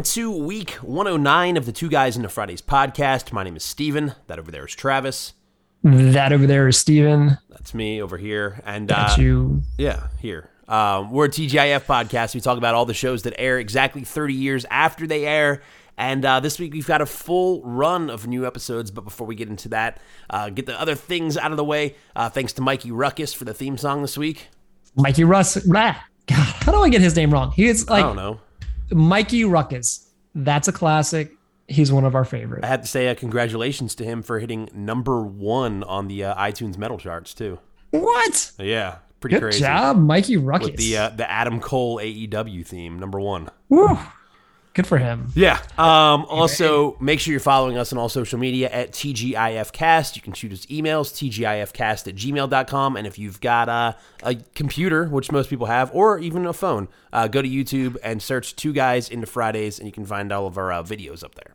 Welcome to week 109 of the Two Guys into Fridays podcast. My name is Steven. That over there is Travis. That over there is Steven. That's me over here. And That's uh, you. yeah, here. Um, we're a TGIF podcast. We talk about all the shows that air exactly 30 years after they air. And uh, this week we've got a full run of new episodes. But before we get into that, uh, get the other things out of the way. Uh, thanks to Mikey Rukus for the theme song this week. Mikey Russ. Blah. God, how do I get his name wrong? He's like. I don't know. Mikey Rukus. That's a classic. He's one of our favorites. I had to say uh, congratulations to him for hitting number one on the uh, iTunes metal charts too. What? Yeah, pretty Good crazy. job, Mikey Rukus. With the uh, the Adam Cole AEW theme, number one. Woo. Good for him. Yeah. Um, also, make sure you're following us on all social media at TGIFcast. You can shoot us emails, TGIFcast at gmail.com. And if you've got uh, a computer, which most people have, or even a phone, uh, go to YouTube and search Two Guys into Fridays, and you can find all of our uh, videos up there.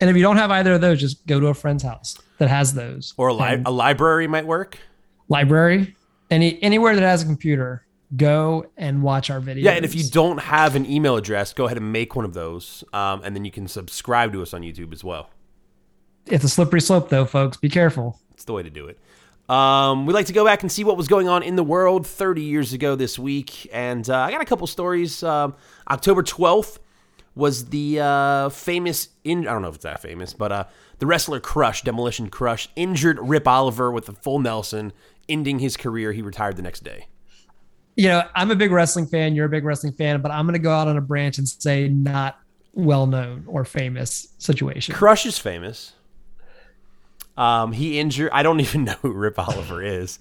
And if you don't have either of those, just go to a friend's house that has those. Or a, li- a library might work. library. Any anywhere that has a computer, go and watch our videos. Yeah, and if you don't have an email address, go ahead and make one of those, um, and then you can subscribe to us on YouTube as well. it's a slippery slope though, folks. Be careful. It's the way to do it. Um, we like to go back and see what was going on in the world 30 years ago this week, and uh, I got a couple stories. Um, October 12th was the uh, famous in I don't know if it's that famous, but uh, the wrestler Crush, Demolition Crush, injured Rip Oliver with a full Nelson, ending his career. He retired the next day. You know, I'm a big wrestling fan. You're a big wrestling fan, but I'm going to go out on a branch and say not well known or famous situation. Crush is famous. Um, he injured. I don't even know who Rip Oliver is,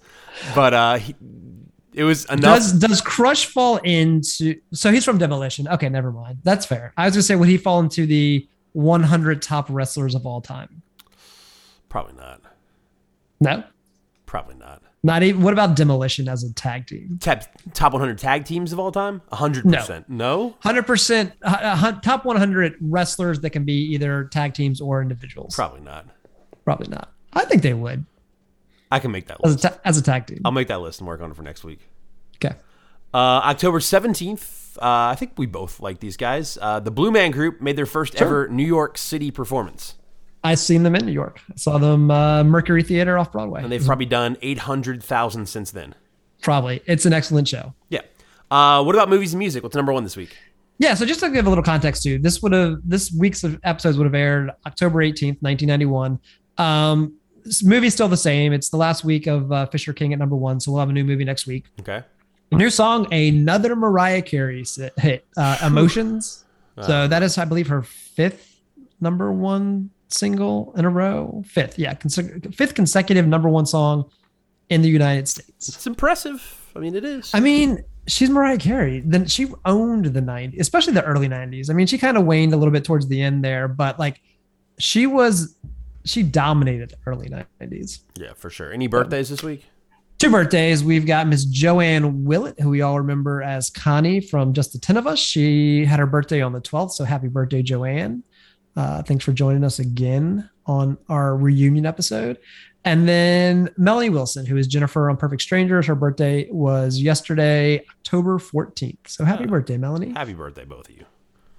but uh, he, it was enough. Does does Crush fall into? So he's from Demolition. Okay, never mind. That's fair. I was going to say, would he fall into the 100 top wrestlers of all time? Probably not. No, Probably not. Not even. What about Demolition as a tag team? Top, top 100 tag teams of all time? 100%. No. Hundred percent uh, top 100 wrestlers that can be either tag teams or individuals. Probably not. Probably not. I think they would I can make that as a list. ta- as a tag team. I'll make that list and work on it for next week. Okay. Uh, October 17th, uh, I think we both like these guys. Uh, the Blue Man Group made their first ever New York City performance. I seen them in New York. I saw them uh, Mercury Theater off Broadway. And they've probably done 800,000 since then. Probably. It's an excellent show. Yeah. Uh, what about movies and music? What's number one this week? Yeah, so just to give a little context too, this would have this week's episodes would have aired October 18th, 1991. Um this movie's still the same. It's the last week of uh, Fisher King at number one, so we'll have a new movie next week. Okay. New song, another Mariah Carey hit, uh, "Emotions." so that is, I believe, her fifth number one single in a row. Fifth, yeah, conse- fifth consecutive number one song in the United States. It's impressive. I mean, it is. I mean, she's Mariah Carey. Then she owned the 90s, especially the early 90s. I mean, she kind of waned a little bit towards the end there, but like she was she dominated the early 90s. yeah, for sure. Any birthdays this week? Two birthdays. We've got Miss JoAnn Willette, who we all remember as Connie from Just the Ten of Us. She had her birthday on the 12th, so happy birthday, Joanne. Uh, thanks for joining us again on our reunion episode. And then Melanie Wilson, who is Jennifer on Perfect Strangers. Her birthday was yesterday, October 14th. So happy birthday, Melanie. Happy birthday, both of you.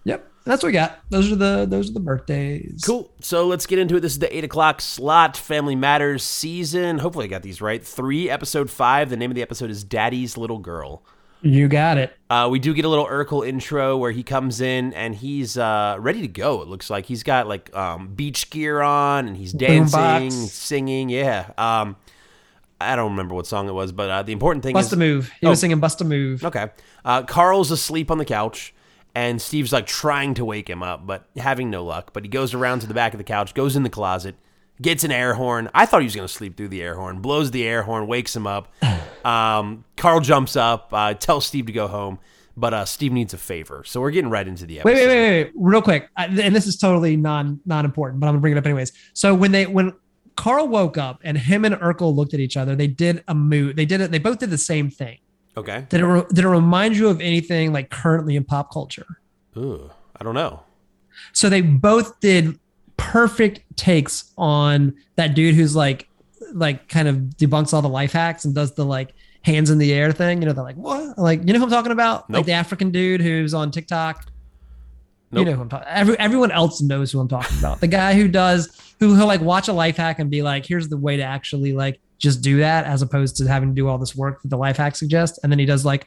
Yep. That's what we got. Those are the those are the birthdays. Cool. So let's get into it. This is the eight o'clock slot. Family Matters season. Hopefully, I got these right. Three, episode five. The name of the episode is Daddy's Little Girl. You got it. Uh, we do get a little Urkel intro where he comes in and he's uh, ready to go. It looks like he's got like um, beach gear on and he's dancing, singing. Yeah. Um, I don't remember what song it was, but uh, the important thing Bust is a move. He Oh. was singing Bust a Move. Okay. Uh, Carl's asleep on the couch, and Steve's like trying to wake him up, but having no luck. But he goes around to the back of the couch, goes in the closet, gets an air horn. I thought he was going to sleep through the air horn, blows the air horn, wakes him up. Um, Carl jumps up, uh, tells Steve to go home, but uh, Steve needs a favor. So we're getting right into the episode. Wait, wait, wait, wait, real quick. I, and this is totally non non important, but I'm gonna bring it up anyways. So when they when Carl woke up and him and Urkel looked at each other, they did a move. They did it. They both did the same thing. Okay. Did it re- did it remind you of anything like currently in pop culture? Ooh, I don't know. So they both did perfect takes on that dude who's like like kind of debunks all the life hacks and does the like hands in the air thing. You know, they're like, what? Like, you know who I'm talking about? Nope. Like the African dude who's on TikTok. Nope. You know who I'm talking. Every, everyone else knows who I'm talking about. The guy who does who he'll like watch a life hack and be like, "Here's the way to actually like just do that," as opposed to having to do all this work that the life hack suggests. And then he does like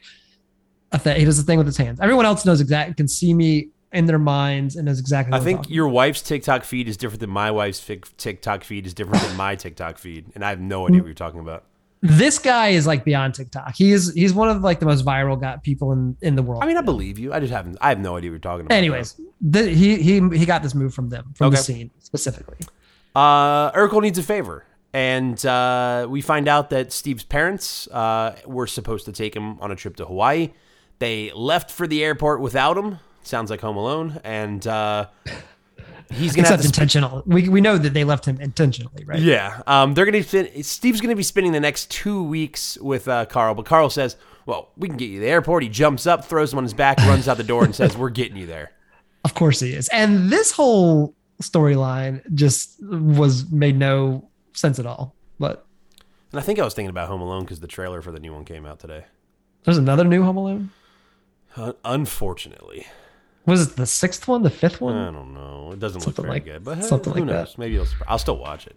a thing. He does the thing with his hands. Everyone else knows exactly can see me in their minds and knows exactly. I think your wife's TikTok feed is different than my wife's TikTok feed is different than my TikTok feed, and I have no idea what you're talking about. this guy is like beyond TikTok. He is he's one of like the most viral got people in in the world. I mean, I believe you. I just haven't. I have no idea what you're talking about. Anyways, the, he he he got this move from them from the scene specifically. Uh, Urkel needs a favor. And uh, we find out that Steve's parents uh, were supposed to take him on a trip to Hawaii. They left for the airport without him. Sounds like Home Alone. And uh, he's going to have Except to. sp- intentional. We we know that they left him intentionally, right? yeah. Um, they're to. Steve's going to be spending the next two weeks with uh, Carl. But Carl says, well, we can get you to the airport. He jumps up, throws him on his back, runs out the door, and says, we're getting you there. Of course he is. And this whole storyline just was made no sense at all. But And I think I was thinking about Home Alone because the trailer for the new one came out today. there's another new Home Alone. Uh, unfortunately. Was it the sixth one, the fifth one? I don't know. It doesn't Something look very like- good, but something who like knows? that. Maybe it'll. I'll still watch it.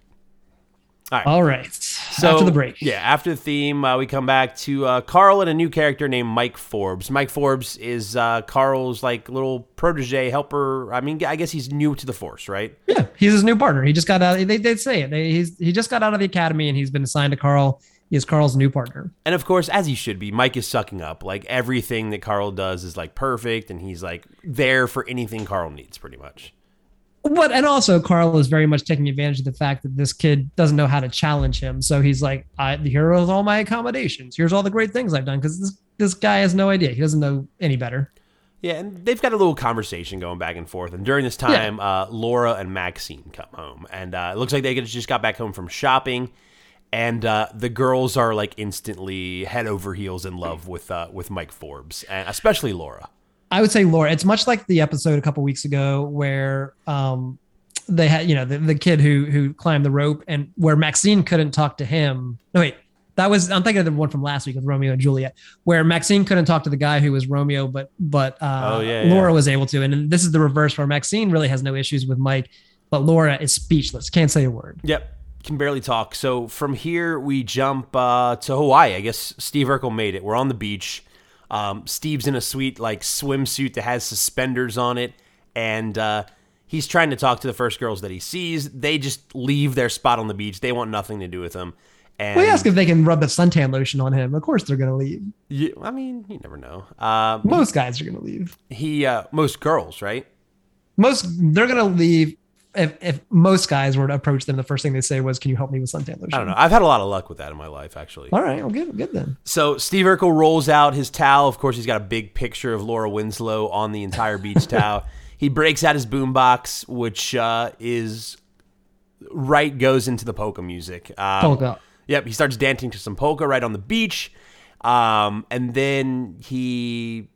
All right. All right. so After the break. yeah, after the theme, uh, we come back to uh, Carl and a new character named Mike Forbes. Mike Forbes is uh, Carl's like little protege helper. I mean, I guess he's new to the force, right? Yeah, he's his new partner. He just got out. They they say it. They, he's he just got out of the academy and he's been assigned to Carl. He is Carl's new partner. And of course, as he should be, Mike is sucking up. Like everything that Carl does is like perfect, and he's like there for anything Carl needs, pretty much. But and also Carl is very much taking advantage of the fact that this kid doesn't know how to challenge him. So he's like, I, here are all my accommodations. Here's all the great things I've done because this this guy has no idea. He doesn't know any better. Yeah, and they've got a little conversation going back and forth. And during this time, uh, Laura and Maxine come home, and uh, it looks like they just got back home from shopping. And uh, the girls are like instantly head over heels in love with uh, with Mike Forbes, and especially Laura. I would say Laura. It's much like the episode a couple weeks ago where um they had you know the, the kid who who climbed the rope and where Maxine couldn't talk to him. No wait, that was I'm thinking of the one from last week with Romeo and Juliet where Maxine couldn't talk to the guy who was Romeo, but but uh, Oh, yeah, Laura yeah. was able to. And this is the reverse where Maxine really has no issues with Mike, but Laura is speechless, can't say a word. Yep, can barely talk. So from here we jump uh, to Hawaii. I guess Steve Urkel made it. We're on the beach. Um, Steve's in a sweet like swimsuit that has suspenders on it, and uh, he's trying to talk to the first girls that he sees. They just leave their spot on the beach. They want nothing to do with him. And We ask if they can rub the suntan lotion on him. Of course they're gonna leave. Yeah, I mean, you never know. Um, Most guys are gonna leave. he, uh, most girls, right? most they're gonna leave if, if most guys were to approach them the first thing they say was can you help me with suntan lotion I don't know. I've had a lot of luck with that in my life, actually. all right well good good then So Steve Urkel rolls out his towel. Of course, he's got a big picture of Laura Winslow on the entire beach towel. He breaks out his boombox, which uh, is right goes into the polka music. Um, polka Yep, he starts dancing to some polka right on the beach, um, and then he,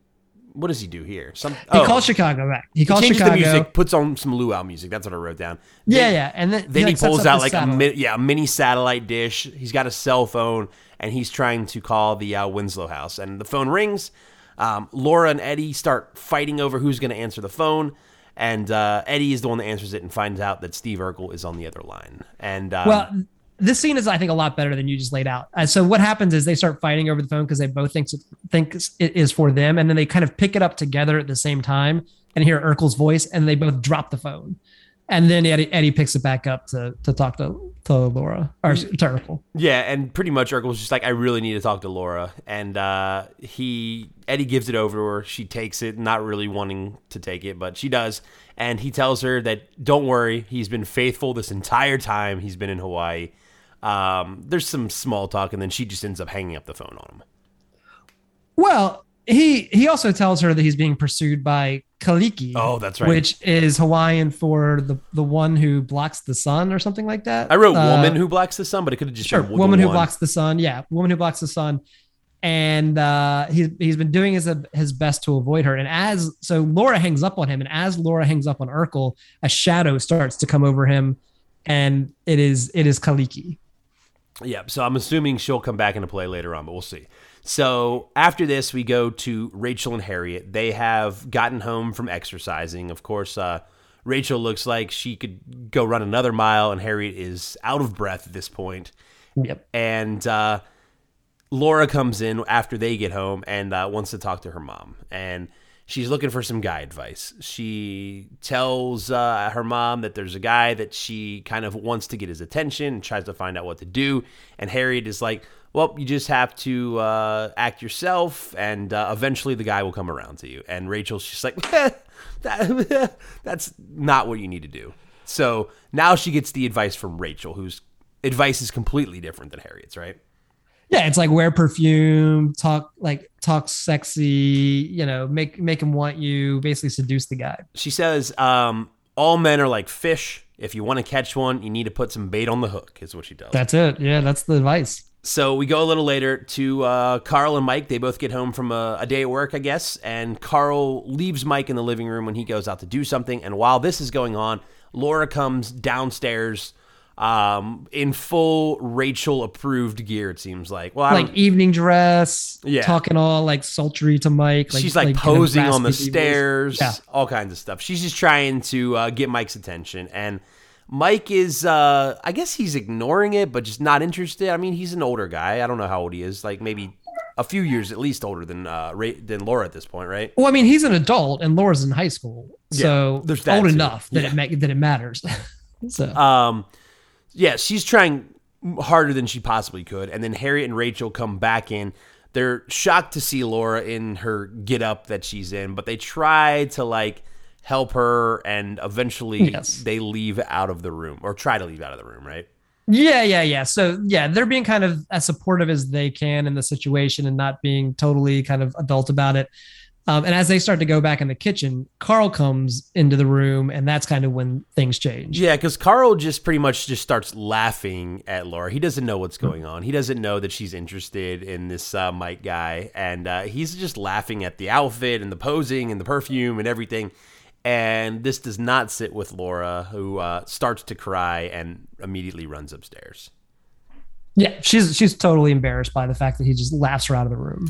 what does he do here? Some he oh, calls chicago back he he calls changes chicago the music, puts on some luau music. That's what I wrote down. yeah Then- yeah and then then he, like, sets pulls out like a satellite. mi- yeah a mini satellite dish. He's got a cell phone and he's trying to call the uh, Winslow house. And the phone rings. Um, Laura and Eddie start fighting over who's going to answer the phone. And uh, Eddie is the one that answers it and finds out that Steve Urkel is on the other line. And um, well this scene is i think a lot better than you just laid out. Uh, so what happens is they start fighting over the phone because they both think think it is for them and then they kind of pick it up together at the same time and hear urkel's voice and they both drop the phone. And then eddie, eddie picks it back up to to talk to to laura or to urkel. Yeah, and pretty much Urkel's just like, I really need to talk to Laura, and uh, he Eddie gives it over to her. She takes it, not really wanting to take it, but she does, and he tells her that don't worry, he's been faithful this entire time he's been in Hawaii. Um, there's some small talk, and then she just ends up hanging up the phone on him. Well, he he also tells her that he's being pursued by Kaliki. Oh, that's right. Which is Hawaiian for the the one who blocks the sun or something like that. I wrote Uh, woman who blocks the sun, but it could have just Sure, been woman who one. blocks the sun. Yeah, woman who blocks the sun. And uh, he's he's been doing his his best to avoid her. And as so, Laura hangs up on him, and as Laura hangs up on Urkel, a shadow starts to come over him, and it is it is Kaliki. Yeah, so I'm assuming she'll come back into play later on, but we'll see. So after this, we go to Rachel and Harriet. They have gotten home from exercising. Of course, uh, Rachel looks like she could go run another mile, and Harriet is out of breath at this point. Yep. And uh, Laura comes in after they get home and uh, wants to talk to her mom. And she's looking for some guy advice. She tells uh, her mom that there's a guy that she kind of wants to get his attention and tries to find out what to do. And Harriet is like, well, you just have to uh, act yourself, and uh, eventually the guy will come around to you. And Rachel's just like, that, that's not what you need to do. So now she gets the advice from Rachel, whose advice is completely different than Harriet's, right? Yeah, it's like wear perfume, talk like talk sexy, you know, make make him want you, basically seduce the guy. She says, um, all men are like fish. If you want to catch one, you need to put some bait on the hook, is what she does. That's it. Yeah, that's the advice. So we go a little later to uh, Carl and Mike. They both get home from a, a, day at work, I guess. And Carl leaves Mike in the living room when he goes out to do something. And while this is going on, Laura comes downstairs um, in full Rachel approved gear. It seems like well, I like evening dress, Yeah. talking all like sultry to Mike. she's like, kind of posing on the stairs, Yeah. all kinds of stuff. She's just trying to uh, get Mike's attention, and Mike is, uh, I guess he's ignoring it, but just not interested. I mean, he's an older guy. I don't know how old he is, like maybe a few years at least older than uh, Ra- than Laura at this point, right? Well, I mean, he's an adult and Laura's in high school, so Yeah, there's that old too. enough that Yeah. it ma- that it matters. so Um, yeah, she's trying harder than she possibly could. And then Harriet and Rachel come back in. They're shocked to see Laura in her get up that she's in, but they try to like help her and eventually Yes. they leave out of the room or try to leave out of the room, right? yeah, yeah, yeah. So yeah, they're being kind of as supportive as they can in the situation and not being totally kind of adult about it. Um, and as they start to go back in the kitchen, Carl comes into the room, and that's kind of when things change. Yeah, because Carl just pretty much just starts laughing at Laura. He doesn't know what's going on. He doesn't know that she's interested in this uh, Mike guy, and uh, he's just laughing at the outfit and the posing and the perfume and everything. And this does not sit with Laura, who uh, starts to cry and immediately runs upstairs. Yeah, she's she's totally embarrassed by the fact that he just laughs her out of the room.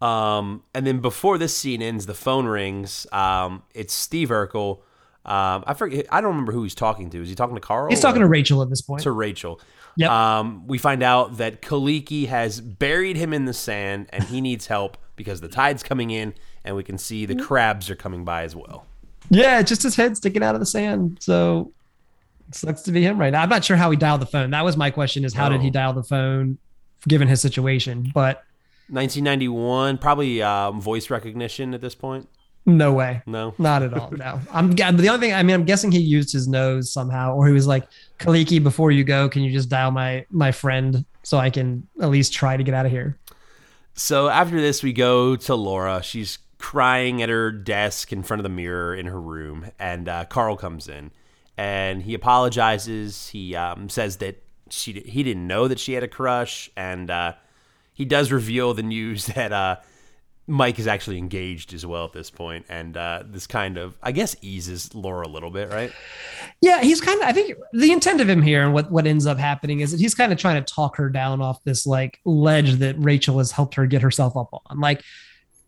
Um, and then before this scene ends, the phone rings. Um, it's Steve Urkel. Um, I forget. I don't remember who he's talking to. Is he talking to Carl? He's talking to Rachel at this point. to Rachel. Yep. Um, we find out that Kaliki has buried him in the sand and he needs help because the tide's coming in and we can see the crabs are coming by as well. Yeah, just his head sticking out of the sand. So it sucks to be him right now. I'm not sure how he dialed the phone. That was my question: is how did he Oh. dial the phone, given his situation? But 1991, probably um, voice recognition at this point. no way, No. not at all. No, I'm the only thing. I mean, I'm guessing he used his nose somehow, or he was like, "Kaliki, before you go, can you just dial my my friend so I can at least try to get out of here?" So after this, we go to Laura. She's crying at her desk in front of the mirror in her room, and uh, Carl comes in, and he apologizes. He um, says that she he didn't know that she had a crush, and uh, he does reveal the news that uh, Mike is actually engaged as well at this point, and uh, this kind of I guess eases Laura a little bit, right? Yeah, he's kind of. I think the intent of him here and what what ends up happening is that he's kind of trying to talk her down off this like ledge that Rachel has helped her get herself up on. Like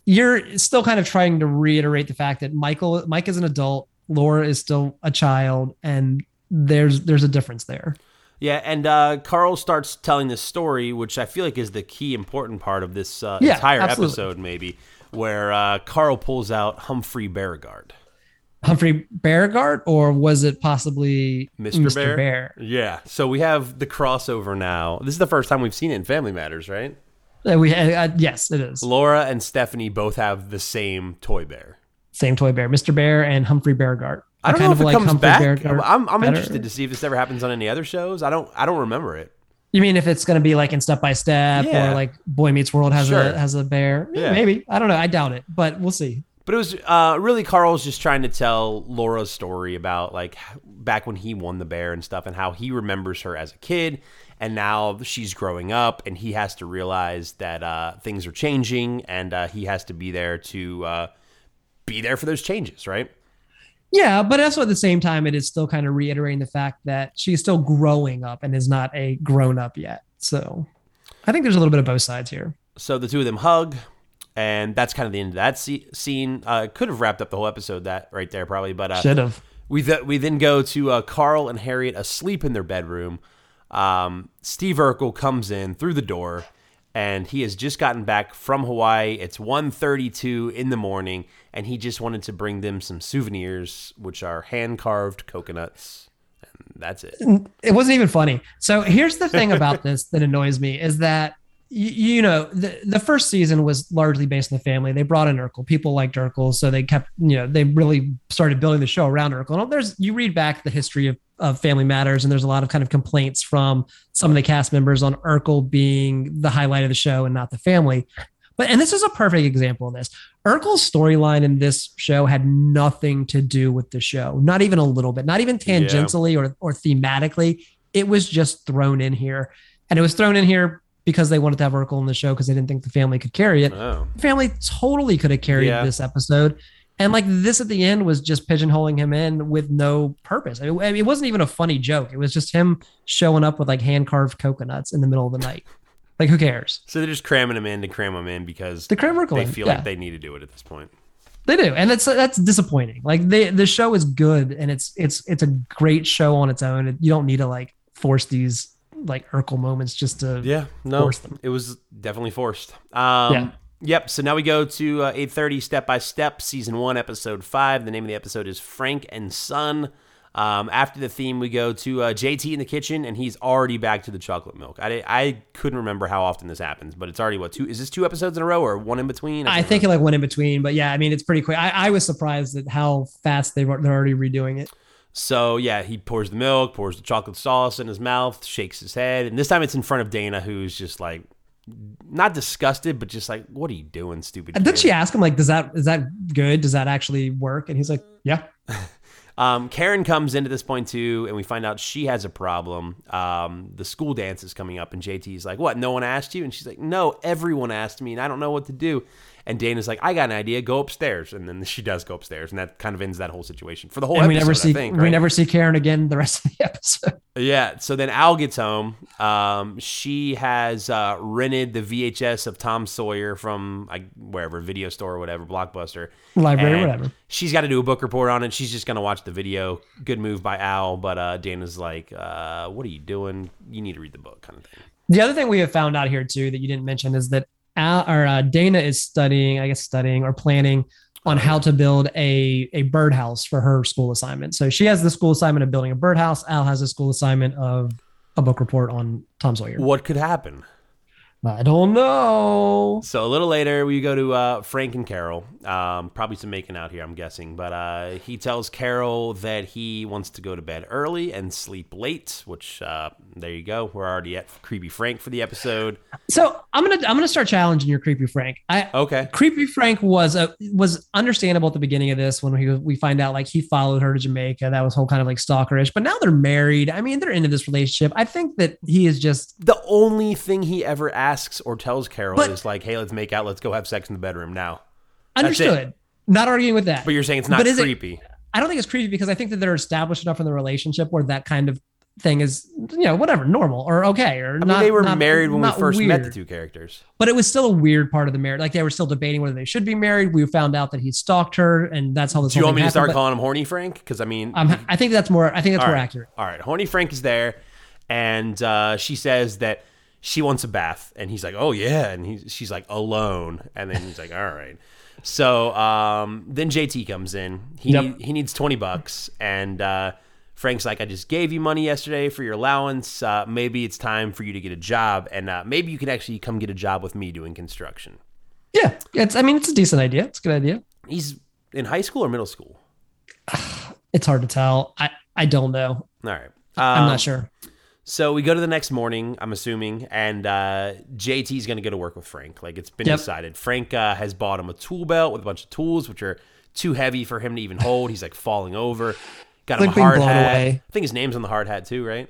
you're still kind of trying to reiterate the fact that Michael Mike is an adult, Laura is still a child, and there's there's a difference there. Yeah, and uh, Carl starts telling this story, which I feel like is the key important part of this uh, Yeah, entire absolutely. episode, maybe, where uh, Carl pulls out Humphrey Beauregard. Humphrey Beauregard, or was it possibly Mr. Mr. Bear? Bear? Yeah, so we have the crossover now. This is the first time we've seen it in Family Matters, right? Uh, we uh, yes, it is Laura and Stephanie both have the same toy bear. same toy bear, Mr. Bear and Humphrey Beauregard. I don't kind know if it like comes Humphrey back. I'm, I'm better. interested to see if this ever happens on any other shows. I don't. I don't remember it. You mean if it's going to be like in Step by Step Yeah. or like Boy Meets World has Sure. a has a bear? Yeah, Yeah. maybe. I don't know. I doubt it, but we'll see. But it was uh, really Carl's just trying to tell Laura's story about like back when he won the bear and stuff, and how he remembers her as a kid, and now she's growing up, and he has to realize that uh, things are changing, and uh, he has to be there to uh, be there for those changes, right? Yeah, but also at the same time, it is still kind of reiterating the fact that she's still growing up and is not a grown up yet. So I think there's a little bit of both sides here. So the two of them hug, and that's kind of the end of that scene. Uh, could have wrapped up the whole episode that right there, probably, but uh, Should have. we th- we then go to uh, Carl and Harriet asleep in their bedroom. Um, Steve Urkel comes in through the door, and he has just gotten back from Hawaii. It's 1.32 in the morning, and he just wanted to bring them some souvenirs, which are hand carved coconuts, and that's it. it wasn't even funny. So here's the thing about this that annoys me is that you, you know the the first season was largely based on the family. They brought in Urkel. People liked Urkel, so they kept you know they really started building the show around Urkel. And there's you read back the history of of Family Matters, and there's a lot of kind of complaints from some of the cast members on Urkel being the highlight of the show and not the family. But and this is a perfect example of this. Urkel's storyline in this show had nothing to do with the show, not even a little bit, not even tangentially or or thematically. It was just thrown in here, and it was thrown in here because they wanted to have Urkel in the show because they didn't think the family could carry it. Oh, The family totally could have carried Yeah. this episode. And like this at the end was just pigeonholing him in with no purpose. I mean, it wasn't even a funny joke. It was just him showing up with like hand carved coconuts in the middle of the night. Like, who cares? so they're just cramming them in to cram them in because The Urkel they feel yeah, like they need to do it at this point. they do, and that's that's disappointing. Like they, the show is good, and it's it's it's a great show on its own. You don't need to like force these like Urkel moments just to Yeah, no, it was definitely forced. Um, Yeah. Yep. So now we go to uh, eight thirty, step by step, season one, episode five. The name of the episode is Frank and Son. Um, after the theme, we go to uh, JT in the kitchen, and he's already back to the chocolate milk. I, I couldn't remember how often this happens, but it's already what two? Is this two episodes in a row or one in between? I can't think remember. like went in between, but yeah, I mean it's pretty quick. I, I was surprised at how fast they were they're already redoing it. So yeah, he pours the milk, pours the chocolate sauce in his mouth, shakes his head, and this time it's in front of Dana, who's just like not disgusted, but just like, "What are you doing, stupid?" And did she ask him like, "Does that is that good? Does that actually work?" And he's like, "Yeah." Um, Karen comes into this point too, and we find out she has a problem. Um, the school dance is coming up, and JT's like, "What? No one asked you?" And she's like, "No, everyone asked me, and I don't know what to do." And Dana's like, "I got an idea. Go upstairs." And then she does go upstairs, and that kind of ends that whole situation for the whole and episode. we never see think, we never see Karen again the rest of the episode. Yeah. So then Al gets home. Um, she has uh, rented the VHS of Tom Sawyer from like wherever video store or whatever, Blockbuster. Library, whatever. She's got to do a book report on it. She's just gonna watch the video. Good move by Al, but uh, Dana's like, uh, "What are you doing? You need to read the book," kind of thing. The other thing we have found out here too that you didn't mention is that Al, or uh, Dana is studying, I guess studying or planning on how to build a a birdhouse for her school assignment. So she has the school assignment of building a birdhouse. Al has a school assignment of a book report on Tom Sawyer. What could happen? I don't know. So a little later, we go to uh, Frank and Carol. Um, probably some making out here, I'm guessing. But uh, he tells Carol that he wants to go to bed early and sleep late. Which uh, there you go. We're already at creepy Frank for the episode. So I'm gonna I'm gonna start challenging your creepy Frank. I Okay. creepy Frank was a was understandable at the beginning of this when we we find out like he followed her to Jamaica. That was whole kind of like stalkerish. But now they're married. I mean, they're into this relationship. I think that he is just The only thing he ever asks or tells Carol But- is like, "Hey, let's make out. Let's go have sex in the bedroom now." Understood. Not arguing with that. But you're saying it's not But is it- creepy. I don't think it's creepy because I think that they're established enough in the relationship where that kind of thing is you know whatever normal or okay or I mean, not. they were not- married when we first met the two characters. but it was still a weird part of the marriage. Like they were still debating whether they should be married. We found out that he stalked her, and that's how this. Do you want me thing to start calling him Horny Frank? Because I mean, Um, I think that's more. I think that's more right. accurate. All right, Horny Frank is there, and uh, she says that she wants a bath, and he's like, "Oh yeah," and he, she's like, "Alone," and then he's like, "All right." So um, then JT comes in. He Yep. he needs twenty bucks, and uh, Frank's like, "I just gave you money yesterday for your allowance. Uh, maybe it's time for you to get a job, and uh, maybe you could actually come get a job with me doing construction." Yeah, it's. I mean, it's a decent idea. It's a good idea. He's in high school or middle school. It's hard to tell. I I don't know. All right, I'm Um, not sure. So we go to the next morning, I'm assuming, and uh, JT's going to go to work with Frank. Like it's been Yep. decided. Frank uh, has bought him a tool belt with a bunch of tools, which are too heavy for him to even hold. He's like falling over. Got him Like a hard hat. away. I think his name's on the hard hat too, right?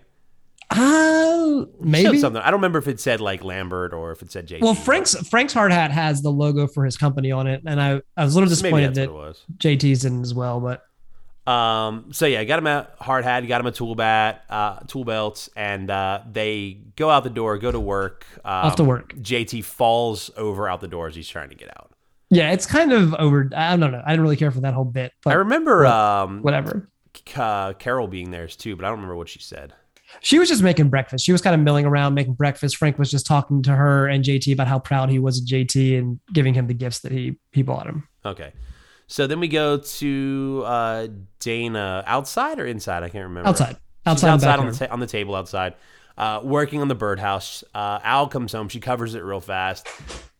Uh, maybe. something. I don't remember if it said like Lambert or if it said JT. Well, Frank's Frank's hard hat has the logo for his company on it, and I I was a little disappointed that. JT's didn't as well. But Um, so yeah, got him a hard hat, got him a tool bat, uh, tool belt, and uh, they go out the door, go to work. Um, Off to work. JT falls over out the door as he's trying to get out. Yeah, it's kind of over. I don't know. I didn't really care for that whole bit, I but remember um, whatever. uh, Carol being there too, but I don't remember what she said. She was just making breakfast. She was kind of milling around making breakfast. Frank was just talking to her and JT about how proud he was of JT and giving him the gifts that he he bought him. Okay. So then we go to uh, Dana outside or inside? I can't remember. Outside. She's Outside, the outside on the, ta- on the table outside, uh, working on the birdhouse. Uh, Al comes home. She covers it real fast,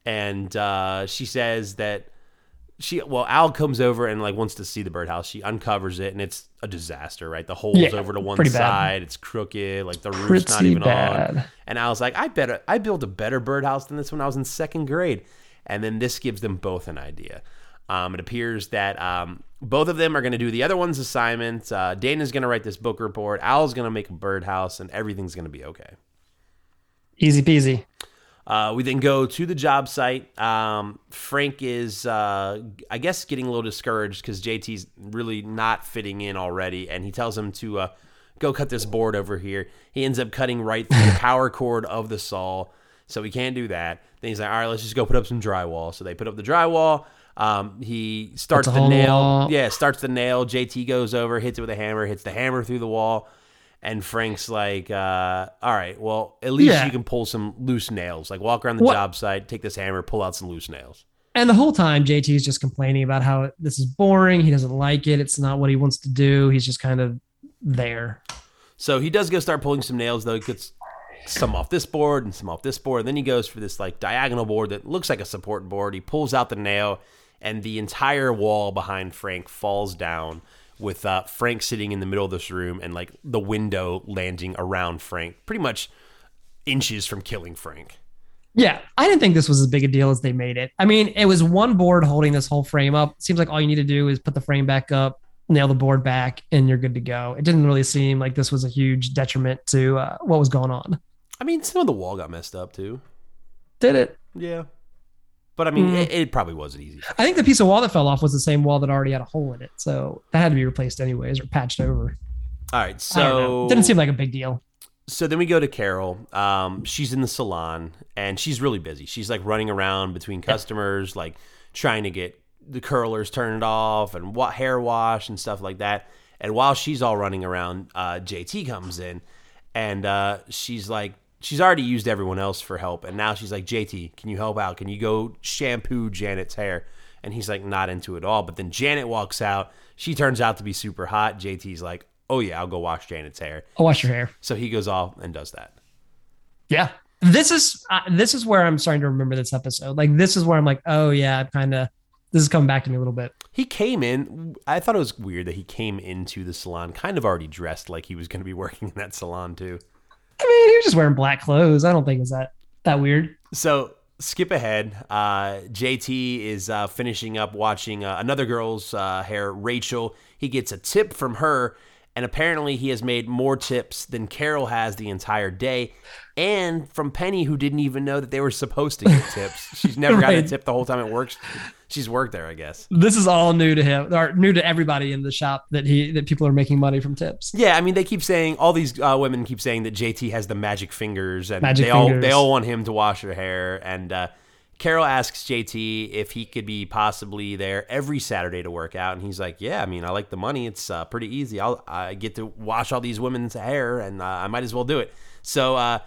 and uh, she says that she well Al comes over and like wants to see the birdhouse. She uncovers it, and it's a disaster. Right, the hole's Yeah, over to one bad. side. It's crooked. Like the roof's not even on. And Al's like, I bet I built a better birdhouse than this when I was in second grade. And then this gives them both an idea. Um, it appears that um, both of them are going to do the other one's assignment. Uh, Dana's going to write this book report. Al's going to make a birdhouse, and everything's going to be okay. Easy peasy. Uh, we then go to the job site. Um, Frank is, uh, I guess, getting a little discouraged because JT's really not fitting in already, and he tells him to uh, go cut this board over here. He ends up cutting right through the power cord of the saw, so he can't do that. Then he's like, "All right, let's just go put up some drywall." So they put up the drywall. Um, he starts the nail. wall. Yeah, starts the nail. JT goes over, hits it with a hammer, hits the hammer through the wall. And Frank's like, uh, all right, well, at least Yeah. you can pull some loose nails. Like walk around the What- job site, take this hammer, pull out some loose nails. And the whole time, JT is just complaining about how this is boring. He doesn't like it. It's not what he wants to do. He's just kind of there. So he does go start pulling some nails though. He gets some off this board and some off this board. And then he goes for this like diagonal board that looks like a support board. He pulls out the nail, and the entire wall behind Frank falls down with uh, Frank sitting in the middle of this room and like the window landing around Frank, pretty much inches from killing Frank. Yeah, I didn't think this was as big a deal as they made it. I mean, it was one board holding this whole frame up. Seems like all you need to do is put the frame back up, nail the board back, and you're good to go. It didn't really seem like this was a huge detriment to uh, what was going on. I mean, some of the wall got messed up too. Did it? Yeah. But I mean, Mm. it, it probably wasn't easy. I think the piece of wall that fell off was the same wall that already had a hole in it, so that had to be replaced anyways or patched over. All right, so didn't seem like a big deal. so then we go to Carol. Um, she's in the salon and she's really busy. She's like running around between customers, like trying to get the curlers turned off and what hair wash and stuff like that. And while she's all running around, uh, JT comes in and uh, she's like, she's already used everyone else for help, and now she's like, JT, can you help out? Can you go shampoo Janet's hair? And he's like, not into it all. But then Janet walks out. She turns out to be super hot. JT's like, oh yeah, I'll go wash Janet's hair. I'll wash your hair. So he goes off and does that. Yeah. This is uh, this is where I'm starting to remember this episode. Like this is where I'm like, oh yeah, I'm kind of this is coming back to me a little bit. He came in. I thought it was weird that he came into the salon kind of already dressed like he was going to be working in that salon too. I mean, he was just wearing black clothes. I don't think it's that that weird. So skip ahead. Uh, JT is uh, finishing up watching uh, another girl's uh, hair, Rachel. He gets a tip from her, and apparently he has made more tips than Carol has the entire day, and from Penny, who didn't even know that they were supposed to get tips. She's never gotten a tip the whole time it works. She's worked there, I guess. This is all new to him, or new to everybody in the shop that he that people are making money from tips. Yeah, I mean, they keep saying all these uh, women keep saying that JT has the magic fingers, and Magic they all they all want him to wash their hair. And uh, Carol asks JT if he could be possibly there every Saturday to work out, and he's like, "Yeah, I mean, I like the money. It's uh, pretty easy. I'll I get to wash all these women's hair, and uh, I might as well do it." So uh,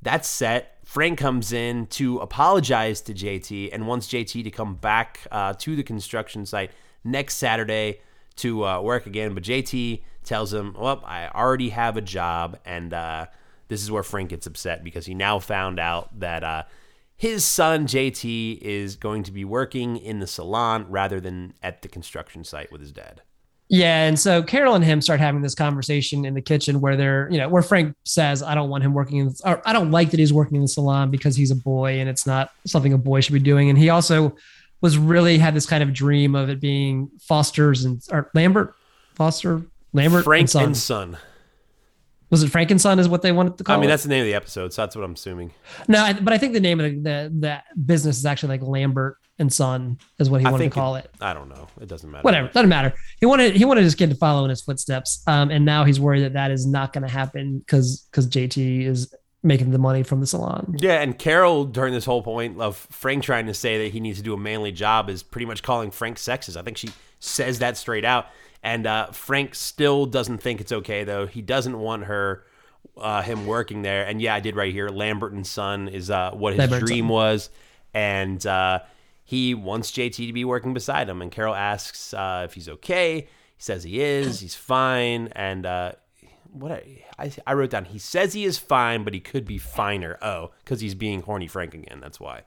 that's set. Frank comes in to apologize to JT and wants JT to come back uh, to the construction site next Saturday to uh, work again. But JT tells him, Well, I already have a job. And uh, this is where Frank gets upset because he now found out that his son, JT, is going to be working in the salon rather than at the construction site with his dad. Yeah, and so Carol and him start having this conversation in the kitchen where they're, you know, where Frank says, "I don't want him working in, or I don't like that he's working in the salon because he's a boy and it's not something a boy should be doing." And he also was really had this kind of dream of it being Foster's and or Lambert, Foster, Lambert, Frank and son. and son. Was it Frank and Son is what they wanted to call I mean, it? that's the name of the episode, so that's what I'm assuming. No, I, but I think the name of the, the the business is actually like Lambert and Son is what he wanted to call it. I don't know. It doesn't matter. Whatever, doesn't matter. He wanted he wanted his kid to follow in his footsteps, um, and now he's worried that that is not going to happen because because JT is making the money from the salon. Yeah, and Carol during this whole point of Frank trying to say that he needs to do a manly job is pretty much calling Frank sexist. I think she says that straight out, and uh, Frank still doesn't think it's okay though. He doesn't want her. Uh, him working there, and yeah, I did right here. Lambert and Son is uh, what his Lambert dream Son. was, and uh, he wants JT to be working beside him. And Carol asks uh, if he's okay. He says he is. He's fine. And uh, what I, I I wrote down, he says he is fine, but he could be finer. Oh, because he's being horny Frank again. That's why.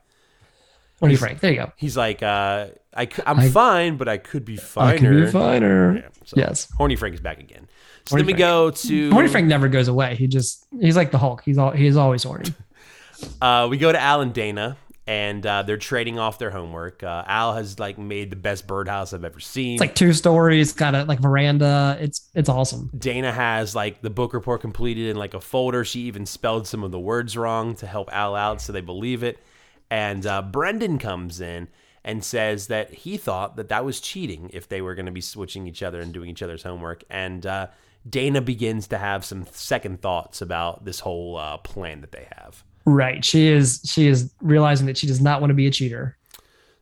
What do you Frank? There you go. He's like, uh, I, am I- fine, but I could be finer. I can be finer. Yeah, so Yes. Horny Frank is back again. So Horny then we Frank. go to Horny Frank never goes away. He just he's like the Hulk. He's all he's always horny. Uh, we go to Al and Dana, and uh, they're trading off their homework. Uh, Al has like made the best birdhouse I've ever seen. It's like two stories, got a like veranda. It's it's awesome. Dana has like the book report completed in like a folder. She even spelled some of the words wrong to help Al out so they believe it. And uh, Brendan comes in and says that he thought that that was cheating if they were going to be switching each other and doing each other's homework. And uh, Dana begins to have some second thoughts about this whole uh, plan that they have. Right. She is she is realizing that she does not want to be a cheater.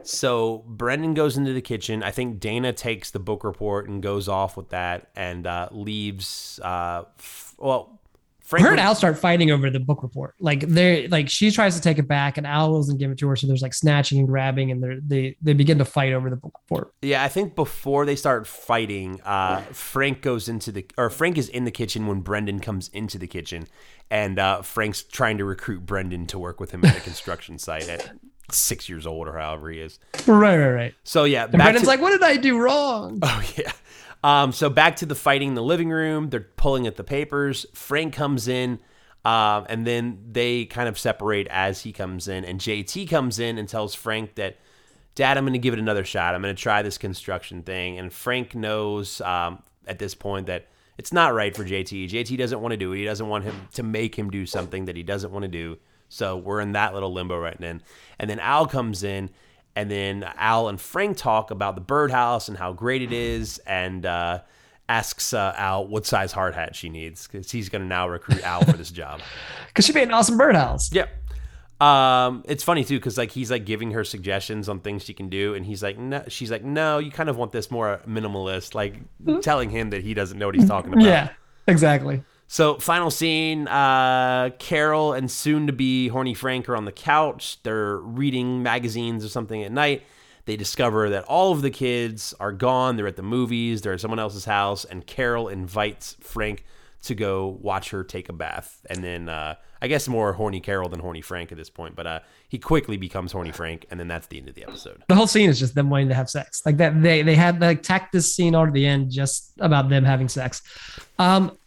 So Brendan goes into the kitchen. I think Dana takes the book report and goes off with that and uh, leaves. Uh, f- well, Frank Her and Al start fighting over the book report. Like they like she tries to take it back and Al doesn't give it to her. So there's like snatching and grabbing and they they they begin to fight over the book report. Yeah, I think before they start fighting, uh, Frank goes into the or Frank is in the kitchen when Brendan comes into the kitchen, and uh, Frank's trying to recruit Brendan to work with him at the construction site at six years old or however he is. Right, right, right. So yeah, And Brendan's to, like, what did I do wrong? Oh yeah. Um, so back to the fighting in the living room. They're pulling at the papers. Frank comes in, um, and then they kind of separate as he comes in. And JT comes in and tells Frank that, "Dad, I'm going to give it another shot. I'm going to try this construction thing." And Frank knows um, at this point that it's not right for JT. JT doesn't want to do it. He doesn't want him to make him do something that he doesn't want to do. So we're in that little limbo right then. And then Al comes in, and then Al and Frank talk about the birdhouse and how great it is, and uh, asks uh, Al what size hard hat she needs because he's going to now recruit Al for this job. Because she made an awesome birdhouse. Yep. Um, it's funny too because like he's like giving her suggestions on things she can do, and he's like, no, she's like, no, you kind of want this more minimalist, like telling him that he doesn't know what he's talking about. Yeah, exactly. So, final scene uh, Carol and soon to be Horny Frank are on the couch. They're reading magazines or something at night. They discover that all of the kids are gone. They're at the movies, they're at someone else's house, and Carol invites Frank to go watch her take a bath. And then, uh, I guess more Horny Carol than Horny Frank at this point, but uh, he quickly becomes Horny Frank, and then that's the end of the episode. The whole scene is just them wanting to have sex. Like that, they they had like tacked this scene on the end just about them having sex. Um,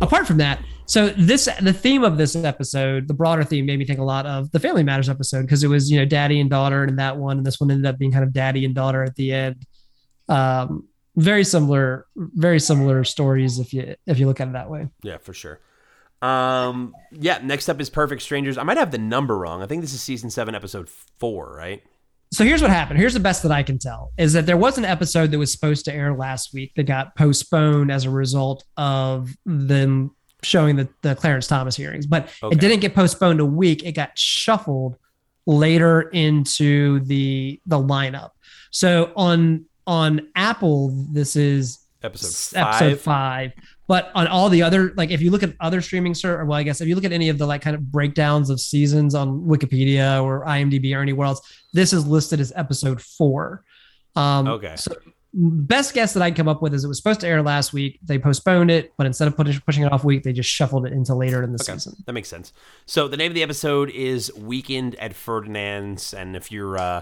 apart from that, so this the theme of this episode, the broader theme, made me think a lot of the Family Matters episode because it was you know daddy and daughter, and that one, and this one ended up being kind of daddy and daughter at the end. Um, very similar, very similar stories if you if you look at it that way. Yeah, for sure. Um, yeah, next up is Perfect Strangers. I might have the number wrong. I think this is season seven, episode four, right? So here's what happened. Here's the best that I can tell is that there was an episode that was supposed to air last week that got postponed as a result of them showing the, the Clarence Thomas hearings, but Okay. it didn't get postponed a week. It got shuffled later into the the lineup. So on on Apple, this is Episode five. episode five. But on all the other, like if you look at other streaming ser, well, I guess if you look at any of the like kind of breakdowns of seasons on Wikipedia or IMDb or anywhere else, this is listed as episode four. Um, Okay. So best guess that I'd come up with is it was supposed to air last week. They postponed it, but instead of pushing pushing it off week, they just shuffled it into later in the Okay, season. that makes sense. So the name of the episode is Weekend at Ferdinand's, and if you're uh,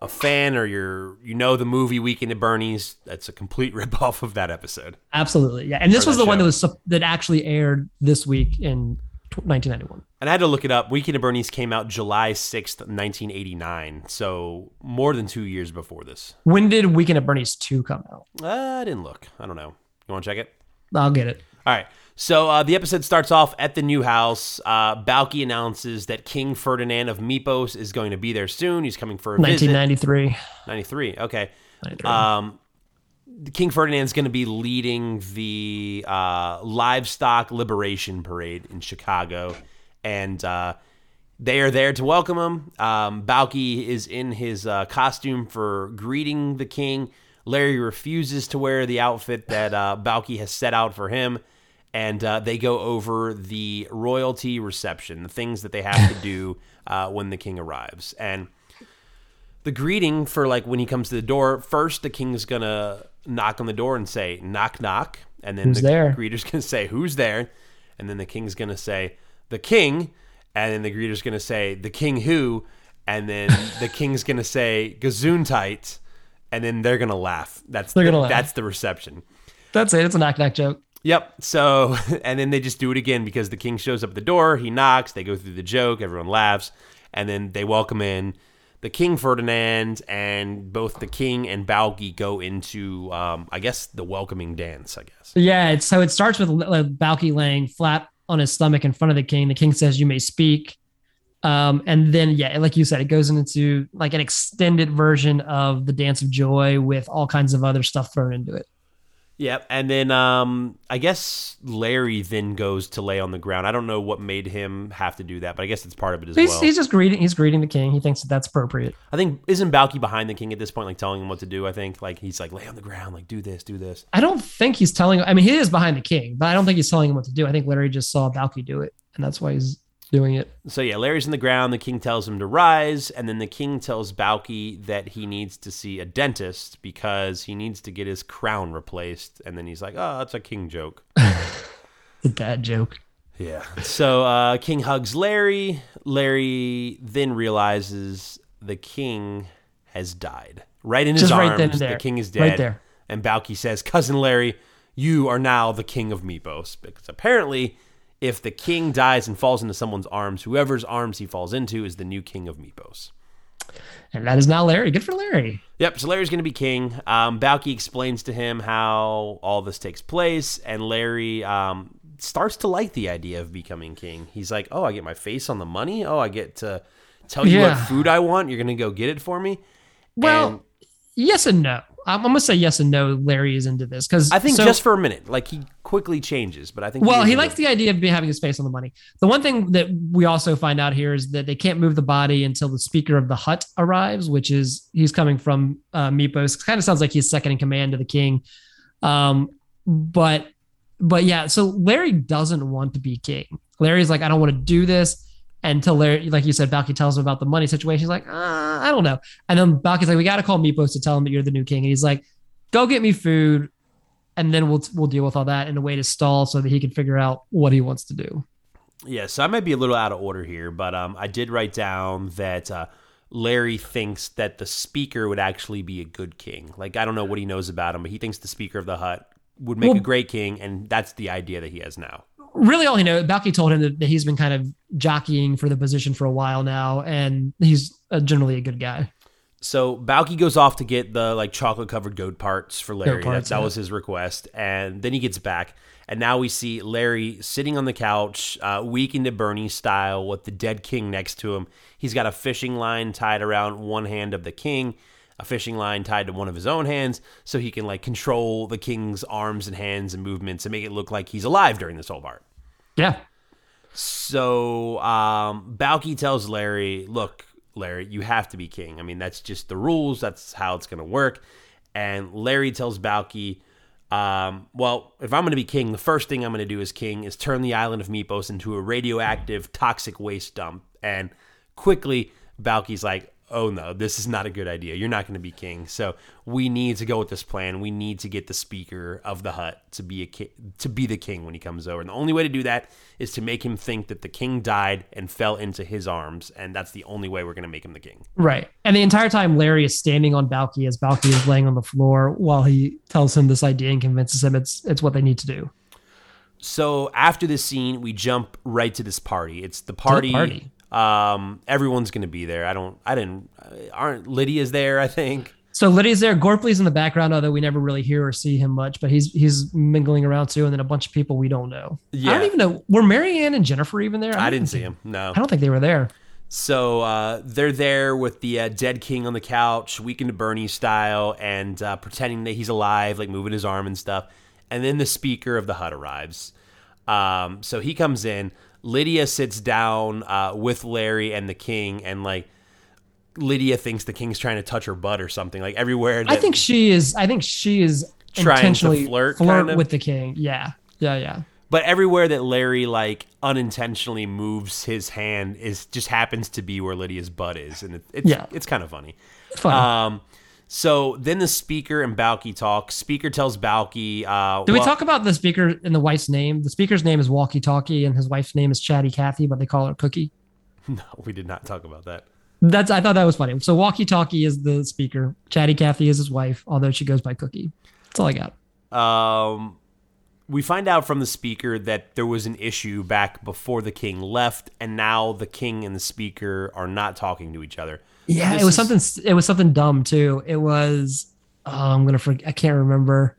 a fan or you're you know the movie Weekend at Bernie's, that's a complete ripoff of that episode. Absolutely, yeah. And this was the one that was that actually aired this week in 1991. And I had to look it up. Weekend at Bernie's came out July sixth, nineteen eighty nine. So more than two years before this. When did Weekend at Bernie's two come out? Uh, I didn't look. I don't know. You want to check it? I'll get it. All right. So uh, the episode starts off at the new house. Uh, Balky announces that King Ferdinand of Mypos is going to be there soon. He's coming for a visit. 1993. 93. Okay. 93. Um, King Ferdinand's going to be leading the uh, livestock liberation parade in Chicago, and uh, they are there to welcome him. Um, Balky is in his uh, costume for greeting the king. Larry refuses to wear the outfit that uh, Balky has set out for him, and uh, they go over the royalty reception, the things that they have to do uh, when the king arrives, and the greeting for like when he comes to the door. First, the king's gonna knock on the door and say "knock knock," and then Who's the there? greeter's gonna say "who's there," and then the king's gonna say "the king," and then the greeter's gonna say "the king who," and then the king's gonna say "gesundheit," and then they're gonna laugh. That's They're the, gonna laugh. that's the reception. That's it. It's a knock knock joke. Yep. So, and then they just do it again because the king shows up at the door. He knocks. They go through the joke. Everyone laughs, and then they welcome in the King Ferdinand, and both the king and Balky go into, um, I guess, the welcoming dance. I guess. Yeah. It's, so it starts with uh, Balky laying flat on his stomach in front of the king. The king says, "You may speak." Um, and then, yeah, like you said, it goes into like an extended version of the Dance of Joy with all kinds of other stuff thrown into it. Yep. And then, um, I guess Larry then goes to lay on the ground. I don't know what made him have to do that, but I guess it's part of it as He's, well. he's just greeting. He's greeting the king. He thinks that that's appropriate. I think isn't Balky behind the king at this point, like telling him what to do. I think like he's like lay on the ground, like do this, do this. I don't think he's telling. I mean, he is behind the king, but I don't think he's telling him what to do. I think Larry just saw Balky do it, and that's why he's doing it. So yeah, Larry's in the ground. The king tells him to rise, and then the king tells Balky that he needs to see a dentist because he needs to get his crown replaced. And then he's like, "Oh, that's a king joke." The dad joke. Yeah. So uh, King hugs Larry. Larry then realizes the king has died. Right in his Just arms, right then and the king is dead. Right there. And Balky says, "Cousin Larry, you are now the king of Mypos." Because apparently, if the king dies and falls into someone's arms, whoever's arms he falls into is the new king of Mypos. And that is now Larry. Good for Larry. Yep, so Larry's going to be king. Um, Balky explains to him how all this takes place, and Larry um, starts to like the idea of becoming king. He's like, "Oh, I get my face on the money. Oh, I get to tell you Yeah. what food I want. You're going to go get it for me." Well, And yes and no. I'm, gonna say yes and no. Larry is into this because I think just for a minute, like he quickly changes, but I think well, is he likes the idea of having his face on the money. The one thing that we also find out here is that they can't move the body until the speaker of the hut arrives, which is he's coming from uh, Mypos. Kind of sounds like he's second in command to the king. Um, but but yeah, so Larry doesn't want to be king. Larry's like, I don't want to do this until Larry, like you said, Balky tells him about the money situation. He's like, uh, I don't know. And then Balky's like, we got to call Mypos to tell him that you're the new king. And he's like, go get me food, and then we'll we'll deal with all that in a way to stall so that he can figure out what he wants to do. Yeah, so I might be a little out of order here, but um, I did write down that uh, Larry thinks that the speaker would actually be a good king. Like I don't know what he knows about him, but he thinks the speaker of the hut would make Well- a great king, and that's the idea that he has now. Really, all he knows, Balky told him that, he's been kind of jockeying for the position for a while now, and he's uh, generally a good guy. So Balky goes off to get the like chocolate covered goat parts for Larry. parts, that that yeah. was his request, and then he gets back, and now we see Larry sitting on the couch, uh, Weekend at Bernie style, with the dead king next to him. He's got a fishing line tied around one hand of the king, a fishing line tied to one of his own hands, so he can like control the king's arms and hands and movements and make it look like he's alive during this whole part. Yeah, So um, Balky tells Larry, "Look, Larry, you have to be king. I mean, that's just the rules. That's how it's going to work." And Larry tells Balky, um, "Well, if I'm going to be king, the first thing I'm going to do as king is turn the island of Mypos into a radioactive, toxic waste dump." And quickly, Balky's like, "Oh no, this is not a good idea. You're not going to be king. So we need to go with this plan. We need to get the speaker of the hut to be a ki- to be the king when he comes over. And the only way to do that is to make him think that the king died and fell into his arms, and that's the only way we're going to make him the king." right. And the entire time, Larry is standing on Balky as Balky is laying on the floor while he tells him this idea and convinces him it's it's what they need to do. So after this scene, we jump right to this party. It's the party. party. Um, everyone's going to be there. I don't. I didn't. Uh, aren't Lydia's there? I think. So Lydia's there. Gorpley's in the background, although we never really hear or see him much. But he's he's mingling around too, and then a bunch of people we don't know. Yeah. I don't even know. Were Mary Anne and Jennifer even there? I don't didn't see him. No. I don't think they were there. So uh, they're there with the uh, dead king on the couch, Weekend at Bernie style, and uh, pretending that he's alive, like moving his arm and stuff. And then the speaker of the hut arrives. Um, so he comes in. Lydia sits down uh, with Larry and the king, and like Lydia thinks the king's trying to touch her butt or something. Like everywhere. I think she is. I think she is Trying to intentionally flirt, kind of? with the king. Yeah, yeah, yeah. But everywhere that Larry like unintentionally moves his hand is just happens to be where Lydia's butt is, and it, it's Yeah. it's kind of funny. It's fun. Um, so then the speaker and Balky talk. Speaker tells Balky, uh, Did we well- talk about the speaker and the wife's name? The speaker's name is Walkie Talkie, and his wife's name is Chatty Cathy, but they call her Cookie. No, we did not talk about that. That's I thought that was funny. So Walkie Talkie is the speaker. Chatty Cathy is his wife, although she goes by Cookie. That's all I got. Um, we find out from the speaker that there was an issue back before the king left, and now the king and the speaker are not talking to each other. Yeah, This it was is- something. It was something dumb too. It was. Oh, I'm gonna forget. I can't remember.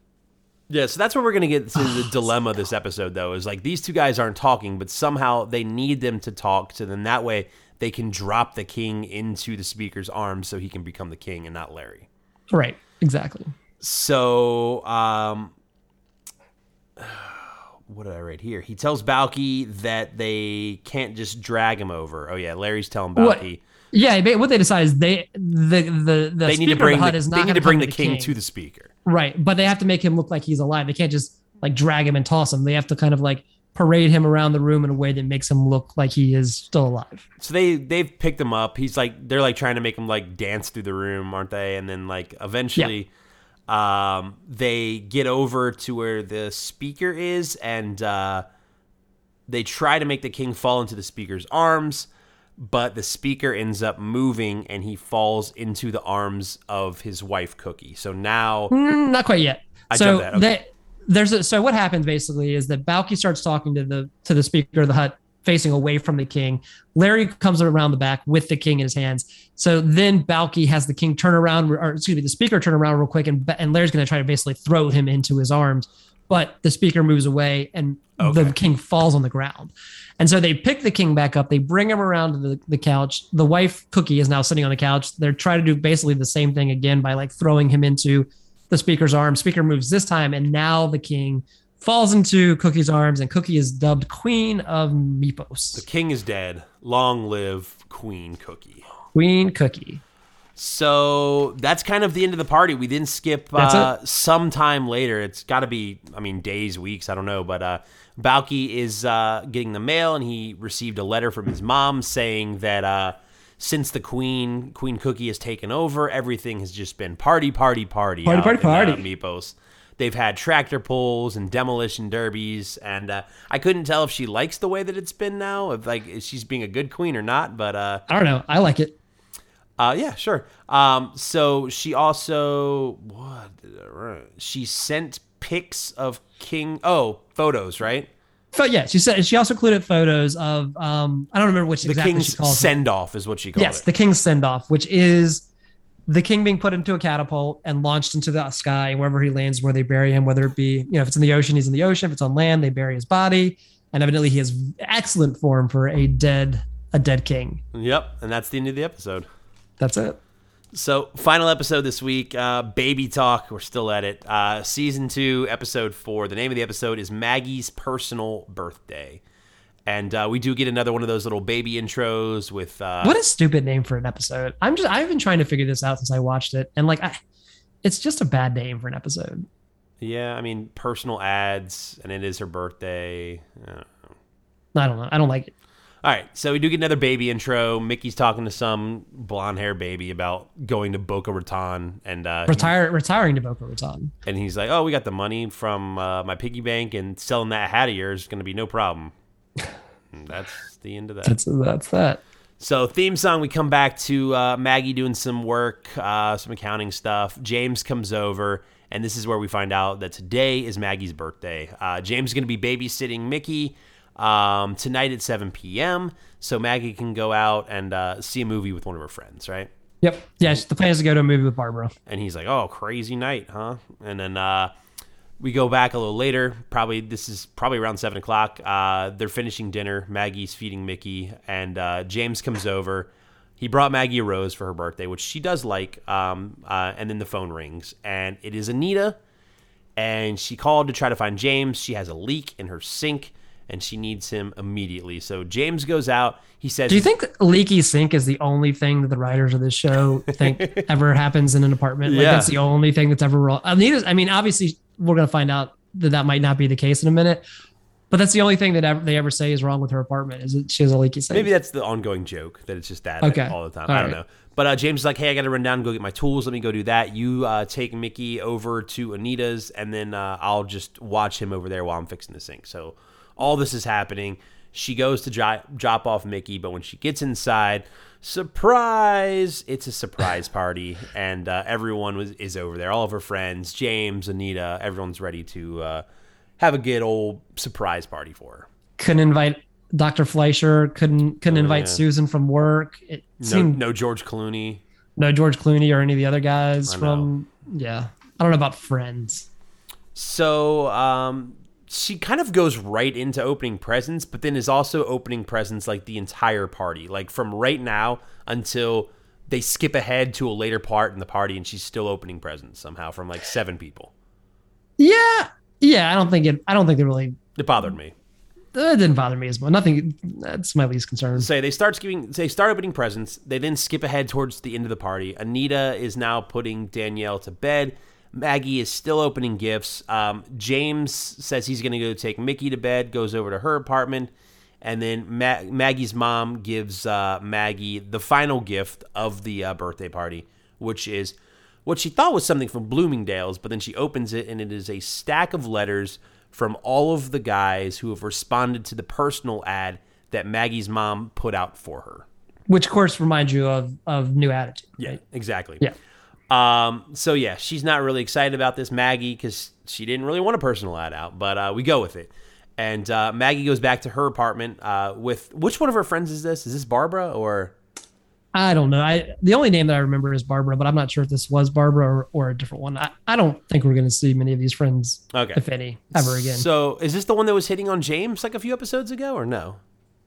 Yeah, so that's where we're gonna get to the dilemma this episode, though, is like these two guys aren't talking, but somehow they need them to talk, so then that way they can drop the king into the speaker's arms, so he can become the king and not Larry. Right. Exactly. So, um, what did I write here? He tells Balky that they can't just drag him over. Oh yeah, Larry's telling What? Balky Yeah. What they decide is they the the the they need to bring the the, they need gonna bring the king, to the speaker. Right, but they have to make him look like he's alive. They can't just like drag him and toss him. They have to kind of like parade him around the room in a way that makes him look like he is still alive. So they they've picked him up. He's like they're like trying to make him like dance through the room, aren't they? And then like eventually, um, they get over to where the speaker is, and uh, they try to make the king fall into the speaker's arms, but the speaker ends up moving, and he falls into the arms of his wife Cookie. So now, Mm, not quite yet. I so that, okay. they, there's a, so what happens basically is that Balky starts talking to the to the speaker of the hut facing away from the king. Larry comes around the back with the king in his hands. So then Balky has the king turn around, or excuse me, the speaker turn around real quick, and and Larry's going to try to basically throw him into his arms, but the speaker moves away and Okay. the king falls on the ground. And so they pick the king back up. They bring him around to the, the couch. The wife, Cookie, is now sitting on the couch. They're trying to do basically the same thing again by like throwing him into the speaker's arms. Speaker moves this time, and now the king falls into Cookie's arms, and Cookie is dubbed Queen of Mypos. the king is dead. Long live Queen Cookie. Queen Cookie. So that's kind of the end of the party. We didn't skip uh, some time later. It's got to be, I mean, days, weeks, I don't know. But uh, Balky is uh, getting the mail, and he received a letter from his mom saying that uh, since the queen, Queen Cookie, has taken over, everything has just been party, party, party, Party, out party, in, uh, party. Mypos. They've had tractor pulls and demolition derbies, and uh, I couldn't tell if she likes the way that it's been now, if like if she's being a good queen or not. But uh, I don't know. I like it. Uh, yeah, sure. Um, so she also what? did I write? She sent pics of King. Oh, photos, right? But yeah, she said she also included photos of um I don't remember which The exactly king's send off is what she called Yes, it. Yes, the king's send off, which is the king being put into a catapult and launched into the sky, and wherever he lands, where they bury him, whether it be, you know, if it's in the ocean, he's in the ocean. If it's on land, they bury his body. And evidently, he has excellent form for a dead a dead king. Yep, and that's the end of the episode. That's it. So, final episode this week, uh, Baby Talk. We're still at it. Uh, season two, episode four. The name of the episode is Maggie's Personal Birthday. And uh, we do get another one of those little baby intros with. Uh, What a stupid name for an episode. I'm just I've been trying to figure this out since I watched it, and like, I, it's just a bad name for an episode. Yeah, I mean, personal ads, and it is her birthday. Uh, I don't know. I don't like it. All right, so we do get another baby intro. Mickey's talking to some blonde hair baby about going to Boca Raton, and uh, Retire retiring to Boca Raton. and he's like, "Oh, we got the money from uh, my piggy bank, and selling that hat of yours is going to be no problem." That's the end of that. That's that's that. So theme song, we come back to uh, Maggie doing some work, uh, some accounting stuff. James comes over, and this is where we find out that today is Maggie's birthday. Uh, James is going to be babysitting Mickey um, tonight at 7 p.m. So Maggie can go out and uh, see a movie with one of her friends, right? Yep. Yes. the plan is to go to a movie with Barbara. And he's like, "Oh, crazy night, huh?" And then uh, we go back a little later. Probably this is probably around seven o'clock. Uh, they're finishing dinner. Maggie's feeding Mickey, and uh, James comes over. He brought Maggie a rose for her birthday, which she does like. Um, uh, and then the phone rings, and it is Anita. And she called to try to find James. She has a leak in her sink, and she needs him immediately. So James goes out. He says, Do you think leaky sink is the only thing that the writers of this show think ever happens in an apartment? Like Yeah. that's the only thing that's ever wrong. Anita's, I mean, obviously we're gonna find out that that might not be the case in a minute, but that's the only thing that ever, they ever say is wrong with her apartment is that she has a leaky sink. Maybe that's the ongoing joke that it's just that Okay. all the time. All I don't right. know. But uh, James is like, hey, I got to run down and go get my tools. Let me go do that. You uh, take Mickey over to Anita's, and then uh, I'll just watch him over there while I'm fixing the sink. So all this is happening. She goes to drop off Mickey, but when she gets inside, surprise! It's a surprise party, and uh, everyone was, is over there. All of her friends, James, Anita, everyone's ready to uh, have a good old surprise party for her. couldn't invite Dr. Fleischer, couldn't couldn't invite Oh, yeah. Susan from work. It No, seemed no George Clooney. no George Clooney or any of the other guys from yeah. I don't know about Friends. So um, she kind of goes right into opening presents, but then is also opening presents like the entire party, like from right now until they skip ahead to a later part in the party, and she's still opening presents somehow from like seven people. Yeah, yeah. I don't think it. I don't think it really. It bothered me. Uh, it didn't bother me as much. Nothing. That's my least concern. Say they start giving, they start opening presents. They then skip ahead towards the end of the party. Anita is now putting Danielle to bed. Maggie is still opening gifts. Um, James says he's going to go take Mickey to bed. Goes over to her apartment, and then Ma- Maggie's mom gives uh, Maggie the final gift of the uh, birthday party, which is what she thought was something from Bloomingdale's, but then she opens it and it is a stack of letters from all of the guys who have responded to the personal ad that Maggie's mom put out for her. Which of course reminds you of of New Attitude. Yeah, right? exactly. Yeah. Um, so yeah, she's not really excited about this Maggie because she didn't really want a personal ad out, but uh, we go with it. And uh, Maggie goes back to her apartment uh, with which one of her friends is this? Is this Barbara or I don't know. I the only name that I remember is Barbara, but I'm not sure if this was Barbara or, or a different one. I, I don't think we're going to see many of these friends, okay? if any, ever again. So is this the one that was hitting on James like a few episodes ago or no?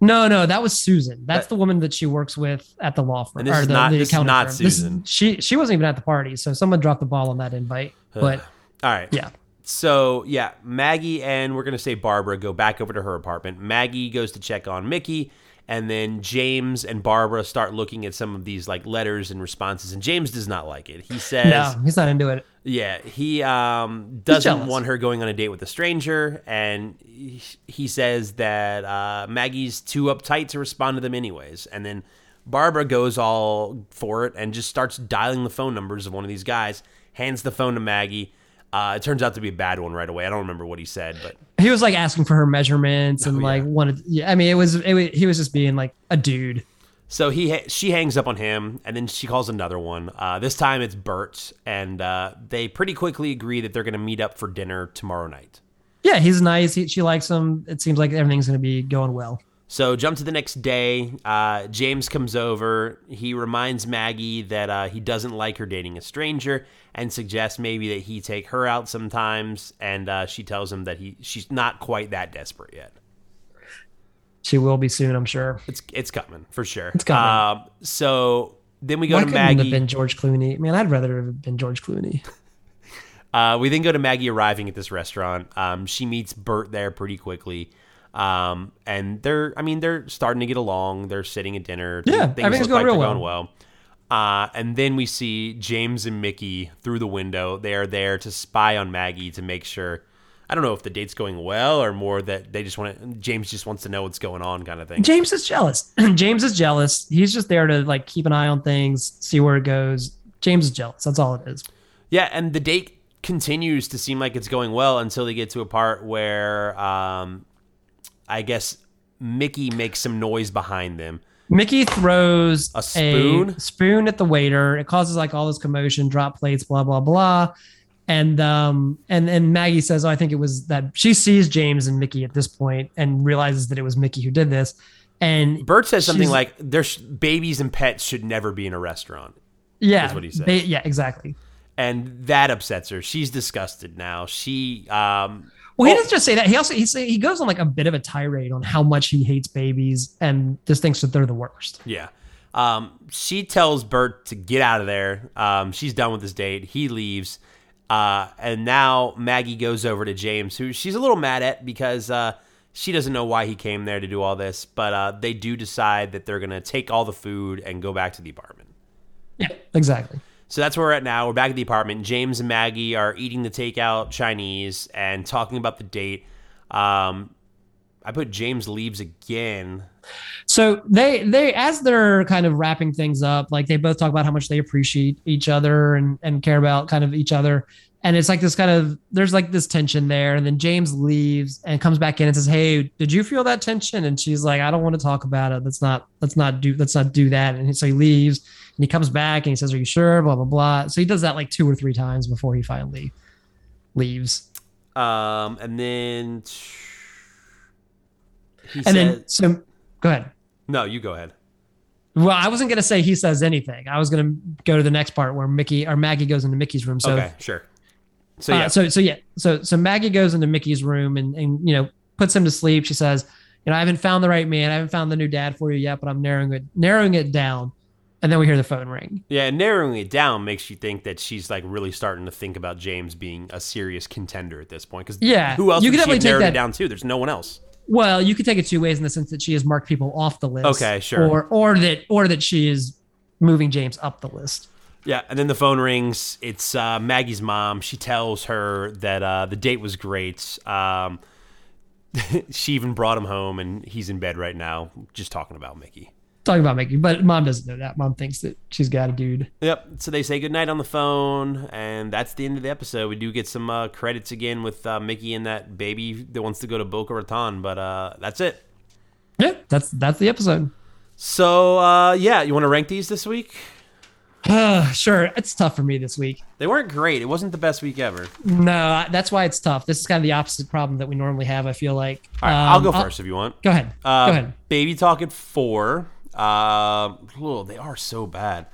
No, no, that was Susan. That's the woman that she works with at the law firm. And this or is not- the this is accounting not firm. This is- Susan. she she wasn't even at the party, so someone dropped the ball on that invite. But All right. yeah, So yeah, Maggie and we're gonna say Barbara go back over to her apartment. Maggie goes to check on Mickey, and then James and Barbara start looking at some of these like letters and responses. And James does not like it. He says, no, he's not into it. "Yeah, he um, doesn't want her going on a date with a stranger." And he, he says that uh, Maggie's too uptight to respond to them anyways. And then Barbara goes all for it and just starts dialing the phone numbers of one of these guys. Hands the phone to Maggie. Uh, it turns out to be a bad one right away. I don't remember what he said, but He was like asking for her measurements and Oh, yeah. like wanted. Yeah, I mean, it was, it was he was just being like a dude. So he ha- she hangs up on him, and then she calls another one. Uh, this time it's Bert, and uh, they pretty quickly agree that they're going to meet up for dinner tomorrow night. Yeah, he's nice. He, she likes him. It seems like everything's going to be going well. So jump to the next day. Uh, James comes over. He reminds Maggie that uh, he doesn't like her dating a stranger, and suggests maybe that he take her out sometimes. And uh, she tells him that he she's not quite that desperate yet. She will be soon, I'm sure. It's it's coming for sure. It's coming. Um, so then we go Why to couldn't it have Maggie. been George Clooney? Man, I'd rather have been George Clooney. Uh, we then go to Maggie arriving at this restaurant. Um, she meets Bert there pretty quickly. Um, and they're, I mean, they're starting to get along. They're sitting at dinner. Yeah, Things everything's look going like real they're going well. Uh, and then we see James and Mickey through the window. They are there to spy on Maggie to make sure. I don't know if the date's going well or more that they just want to. James just wants to know what's going on, kind of thing. James is jealous. James is jealous. He's just there to like keep an eye on things, see where it goes. James is jealous. That's all it is. Yeah, and the date continues to seem like it's going well until they get to a part where um, I guess Mickey makes some noise behind them. Mickey throws A spoon? spoon at the waiter. It causes like all this commotion, drop plates, blah blah blah. And um and and Maggie says, "Oh, I think it was that." She sees James and Mickey at this point and realizes that it was Mickey who did this. And Bert says something like, "There's babies and pets should never be in a restaurant." Yeah, That's what he says. they- yeah, exactly. and that upsets her. She's disgusted now. She um Well, he Oh. doesn't just say that. He also he say he goes on like a bit of a tirade on how much he hates babies and just thinks that they're the worst. Yeah. Um, she tells Bert to get out of there. Um, she's done with this date. He leaves. Uh, and now Maggie goes over to James, who she's a little mad at because uh, she doesn't know why he came there to do all this. But uh, they do decide that they're going to take all the food and go back to the apartment. Yeah, exactly. So that's where we're at now. We're back at the apartment. James and Maggie are eating the takeout Chinese and talking about the date. Um, I put James leaves again. So they they as they're kind of wrapping things up, like they both talk about how much they appreciate each other and and care about kind of each other. And it's like this kind of there's like this tension there, and then James leaves and comes back in and says, "Hey, did you feel that tension?" And she's like, "I don't want to talk about it. Let's not let's not do let's not do that." And so he leaves and he comes back and he says, "Are you sure?" Blah blah blah. So he does that like two or three times before he finally leaves. Um, and then he And said, then so go ahead. "No, you go ahead." Well, I wasn't gonna say he says anything. I was gonna go to the next part where Mickey or Maggie goes into Mickey's room. So, okay, sure. So uh, yeah, so so yeah, so so Maggie goes into Mickey's room and and you know puts him to sleep. She says, you know, I haven't found the right man. I haven't found the new dad for you yet, but I'm narrowing it narrowing it down. And then we hear the phone ring. yeah, and narrowing it down makes you think that she's like really starting to think about James being a serious contender at this point. Because Yeah, who else you could definitely take narrowed that- it down to? There's no one else. Well, you could take it two ways in the sense that she has marked people off the list. Okay, sure. Or or that or that she is moving James up the list. Yeah, and then the phone rings. It's uh, Maggie's mom. She tells her that uh, the date was great. Um, she even brought him home, and he's in bed right now, just talking about Mickey. Talking about Mickey, but mom doesn't know that. Mom thinks that she's got a dude. Yep. So they say goodnight on the phone, and that's the end of the episode. We do get some uh, credits again with uh, Mickey and that baby that wants to go to Boca Raton, but uh, that's it. Yeah, that's that's the episode. So uh, yeah, you want to rank these this week? sure, it's tough for me this week. They weren't great. It wasn't the best week ever. No, that's why it's tough. This is kind of the opposite problem that we normally have. I feel like. All right, I'll Um, go first if you want. Go ahead. Uh, go ahead. Baby Talk at four. Uh, oh, they are so bad.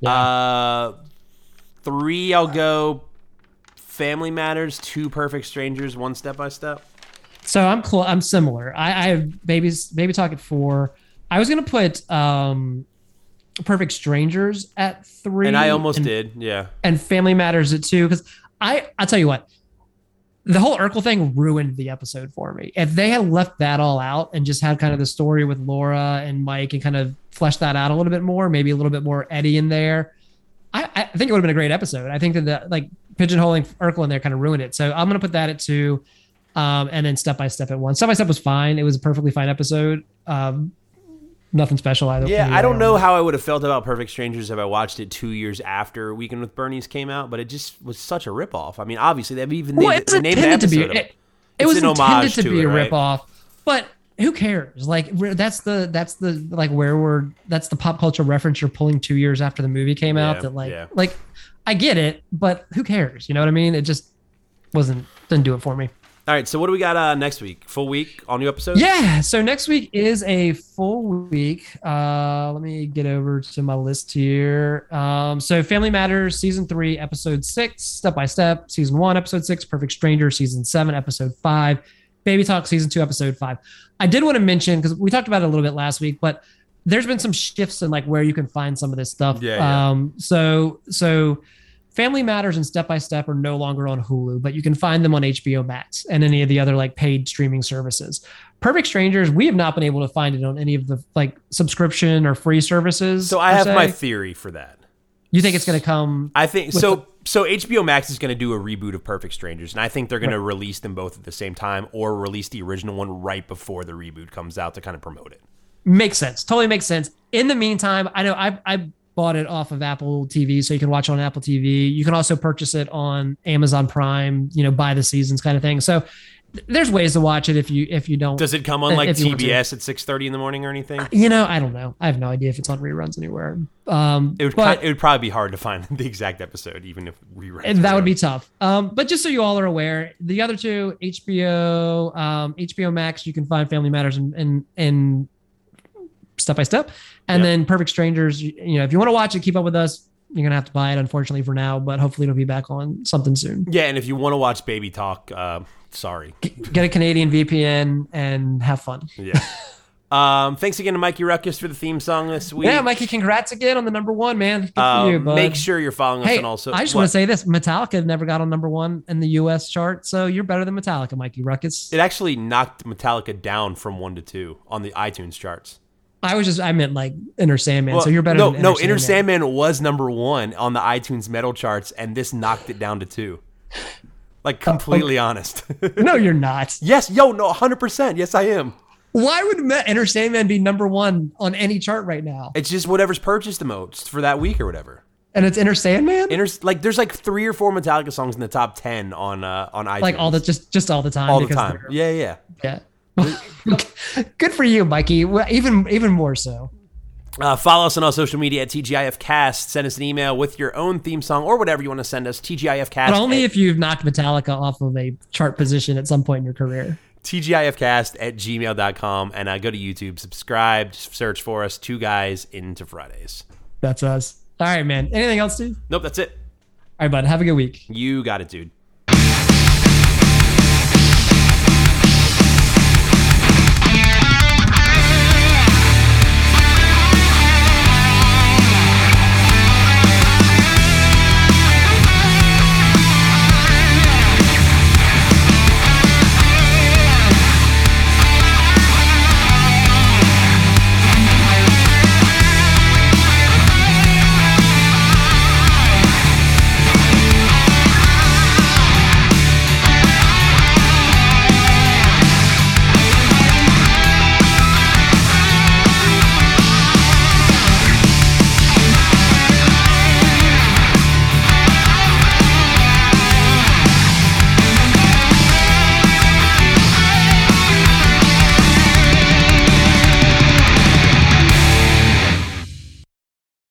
Yeah. Uh, three. I'll go. Family Matters. Two Perfect Strangers. One Step by Step. So I'm cl- I'm similar. I, I have babies baby talk at four. I was gonna put um, Perfect Strangers at three, And I almost and, did. Yeah. and Family Matters at two because I I tell you what, the whole Urkel thing ruined the episode for me. If they had left that all out and just had kind of the story with Laura and Mike and kind of fleshed that out a little bit more, maybe a little bit more Eddie in there, I, I think it would have been a great episode. I think that the like pigeonholing Urkel in there kind of ruined it. So I'm gonna put that at two, um, and then step by step at one. Step by step was fine. It was a perfectly fine episode. Um, nothing special either. Yeah, I don't know how I would have felt about Perfect Strangers if I watched it two years after Weekend with Bernie's came out, but it just was such a ripoff. I mean, obviously they've even Well, named, it's named the intended to be. episode. It, it was an intended homage to, to be it, a right? ripoff, but who cares? Like that's the that's the like where we're that's the pop culture reference you're pulling two years after the movie came out. Yeah, That like yeah. like I get it, but who cares? You know what I mean? It just wasn't didn't do it for me. All right, so what do we got uh, next week? Full week, all new episodes? Yeah. So next week is a full week. Uh, let me get over to my list here. Um, so Family Matters season three, episode six, step by step, season one, episode six, Perfect Stranger, season seven, episode five, Baby Talk, season two, episode five. I did want to mention because we talked about it a little bit last week, but there's been some shifts in like where you can find some of this stuff. Yeah, yeah. Um, so so Family Matters and Step by Step are no longer on Hulu, but you can find them on HBO Max and any of the other like paid streaming services. Perfect Strangers, we have not been able to find it on any of the like subscription or free services. So I have se. my theory for that. You think it's going to come? I think so. So HBO Max is going to do a reboot of Perfect Strangers, and I think they're going to release them both at the same time, or release the original one right before the reboot comes out to kind of promote it. Makes sense. Totally makes sense. In the meantime, I know I I bought it off of Apple TV, so you can watch it on Apple TV. You can also purchase it on Amazon Prime. You know, buy the seasons kind of thing. So there's ways to watch it if you if you don't. Does it come on like If you want to. TBS at six thirty in the morning or anything? you know, I don't know. I have no idea if it's on reruns anywhere. Um, It would but it would probably be hard to find the exact episode, even if and that would be tough. Um, but just so you all are aware, the other two, HBO, um, HBO Max, you can find Family Matters and and, and step by step, and Yep. then Perfect Strangers. You, know, if you want to watch it, keep up with us. you're gonna have to buy it, unfortunately, for now. But hopefully, it'll be back on something soon. Yeah, and if you want to watch Baby Talk, uh, sorry. Get a Canadian VPN and have fun. Yeah. Um, thanks again to Mikey Rukus for the theme song this week. Yeah, Mikey, congrats again on the number one, man. Um, you, make sure you're following us Hey, on also. I just want to say this: Metallica never got on number one in the U.S. chart, so you're better than Metallica, Mikey Rukus. it actually knocked Metallica down from one to two on the iTunes charts. I was just, I meant like Enter Sandman, so you're better. No, than no, Enter Sandman was number one on the iTunes metal charts, and this knocked it down to two. Like completely honest. No, you're not. yes, yo, no, hundred percent. Yes, I am. Why would Enter Sandman be number one on any chart right now? It's just whatever's purchased the most for that week or whatever. And it's Enter Sandman, Inter- like there's like three or four Metallica songs in the top ten on uh on iTunes. like all the just just all the time. all the time. Yeah, yeah. Yeah. Good for you, Mikey. Even even more so. Uh, follow us on all social media at TGIFcast. Send us an email with your own theme song or whatever you want to send us. TGIFcast. But only at, if you've knocked Metallica off of a chart position at some point in your career. TGIFcast at gmail.com. And uh, go to YouTube, subscribe, search for us, Two Guys into Fridays. That's us. All right, man. Anything else, dude? Nope, that's it. All right, bud. Have a good week. You got it, dude.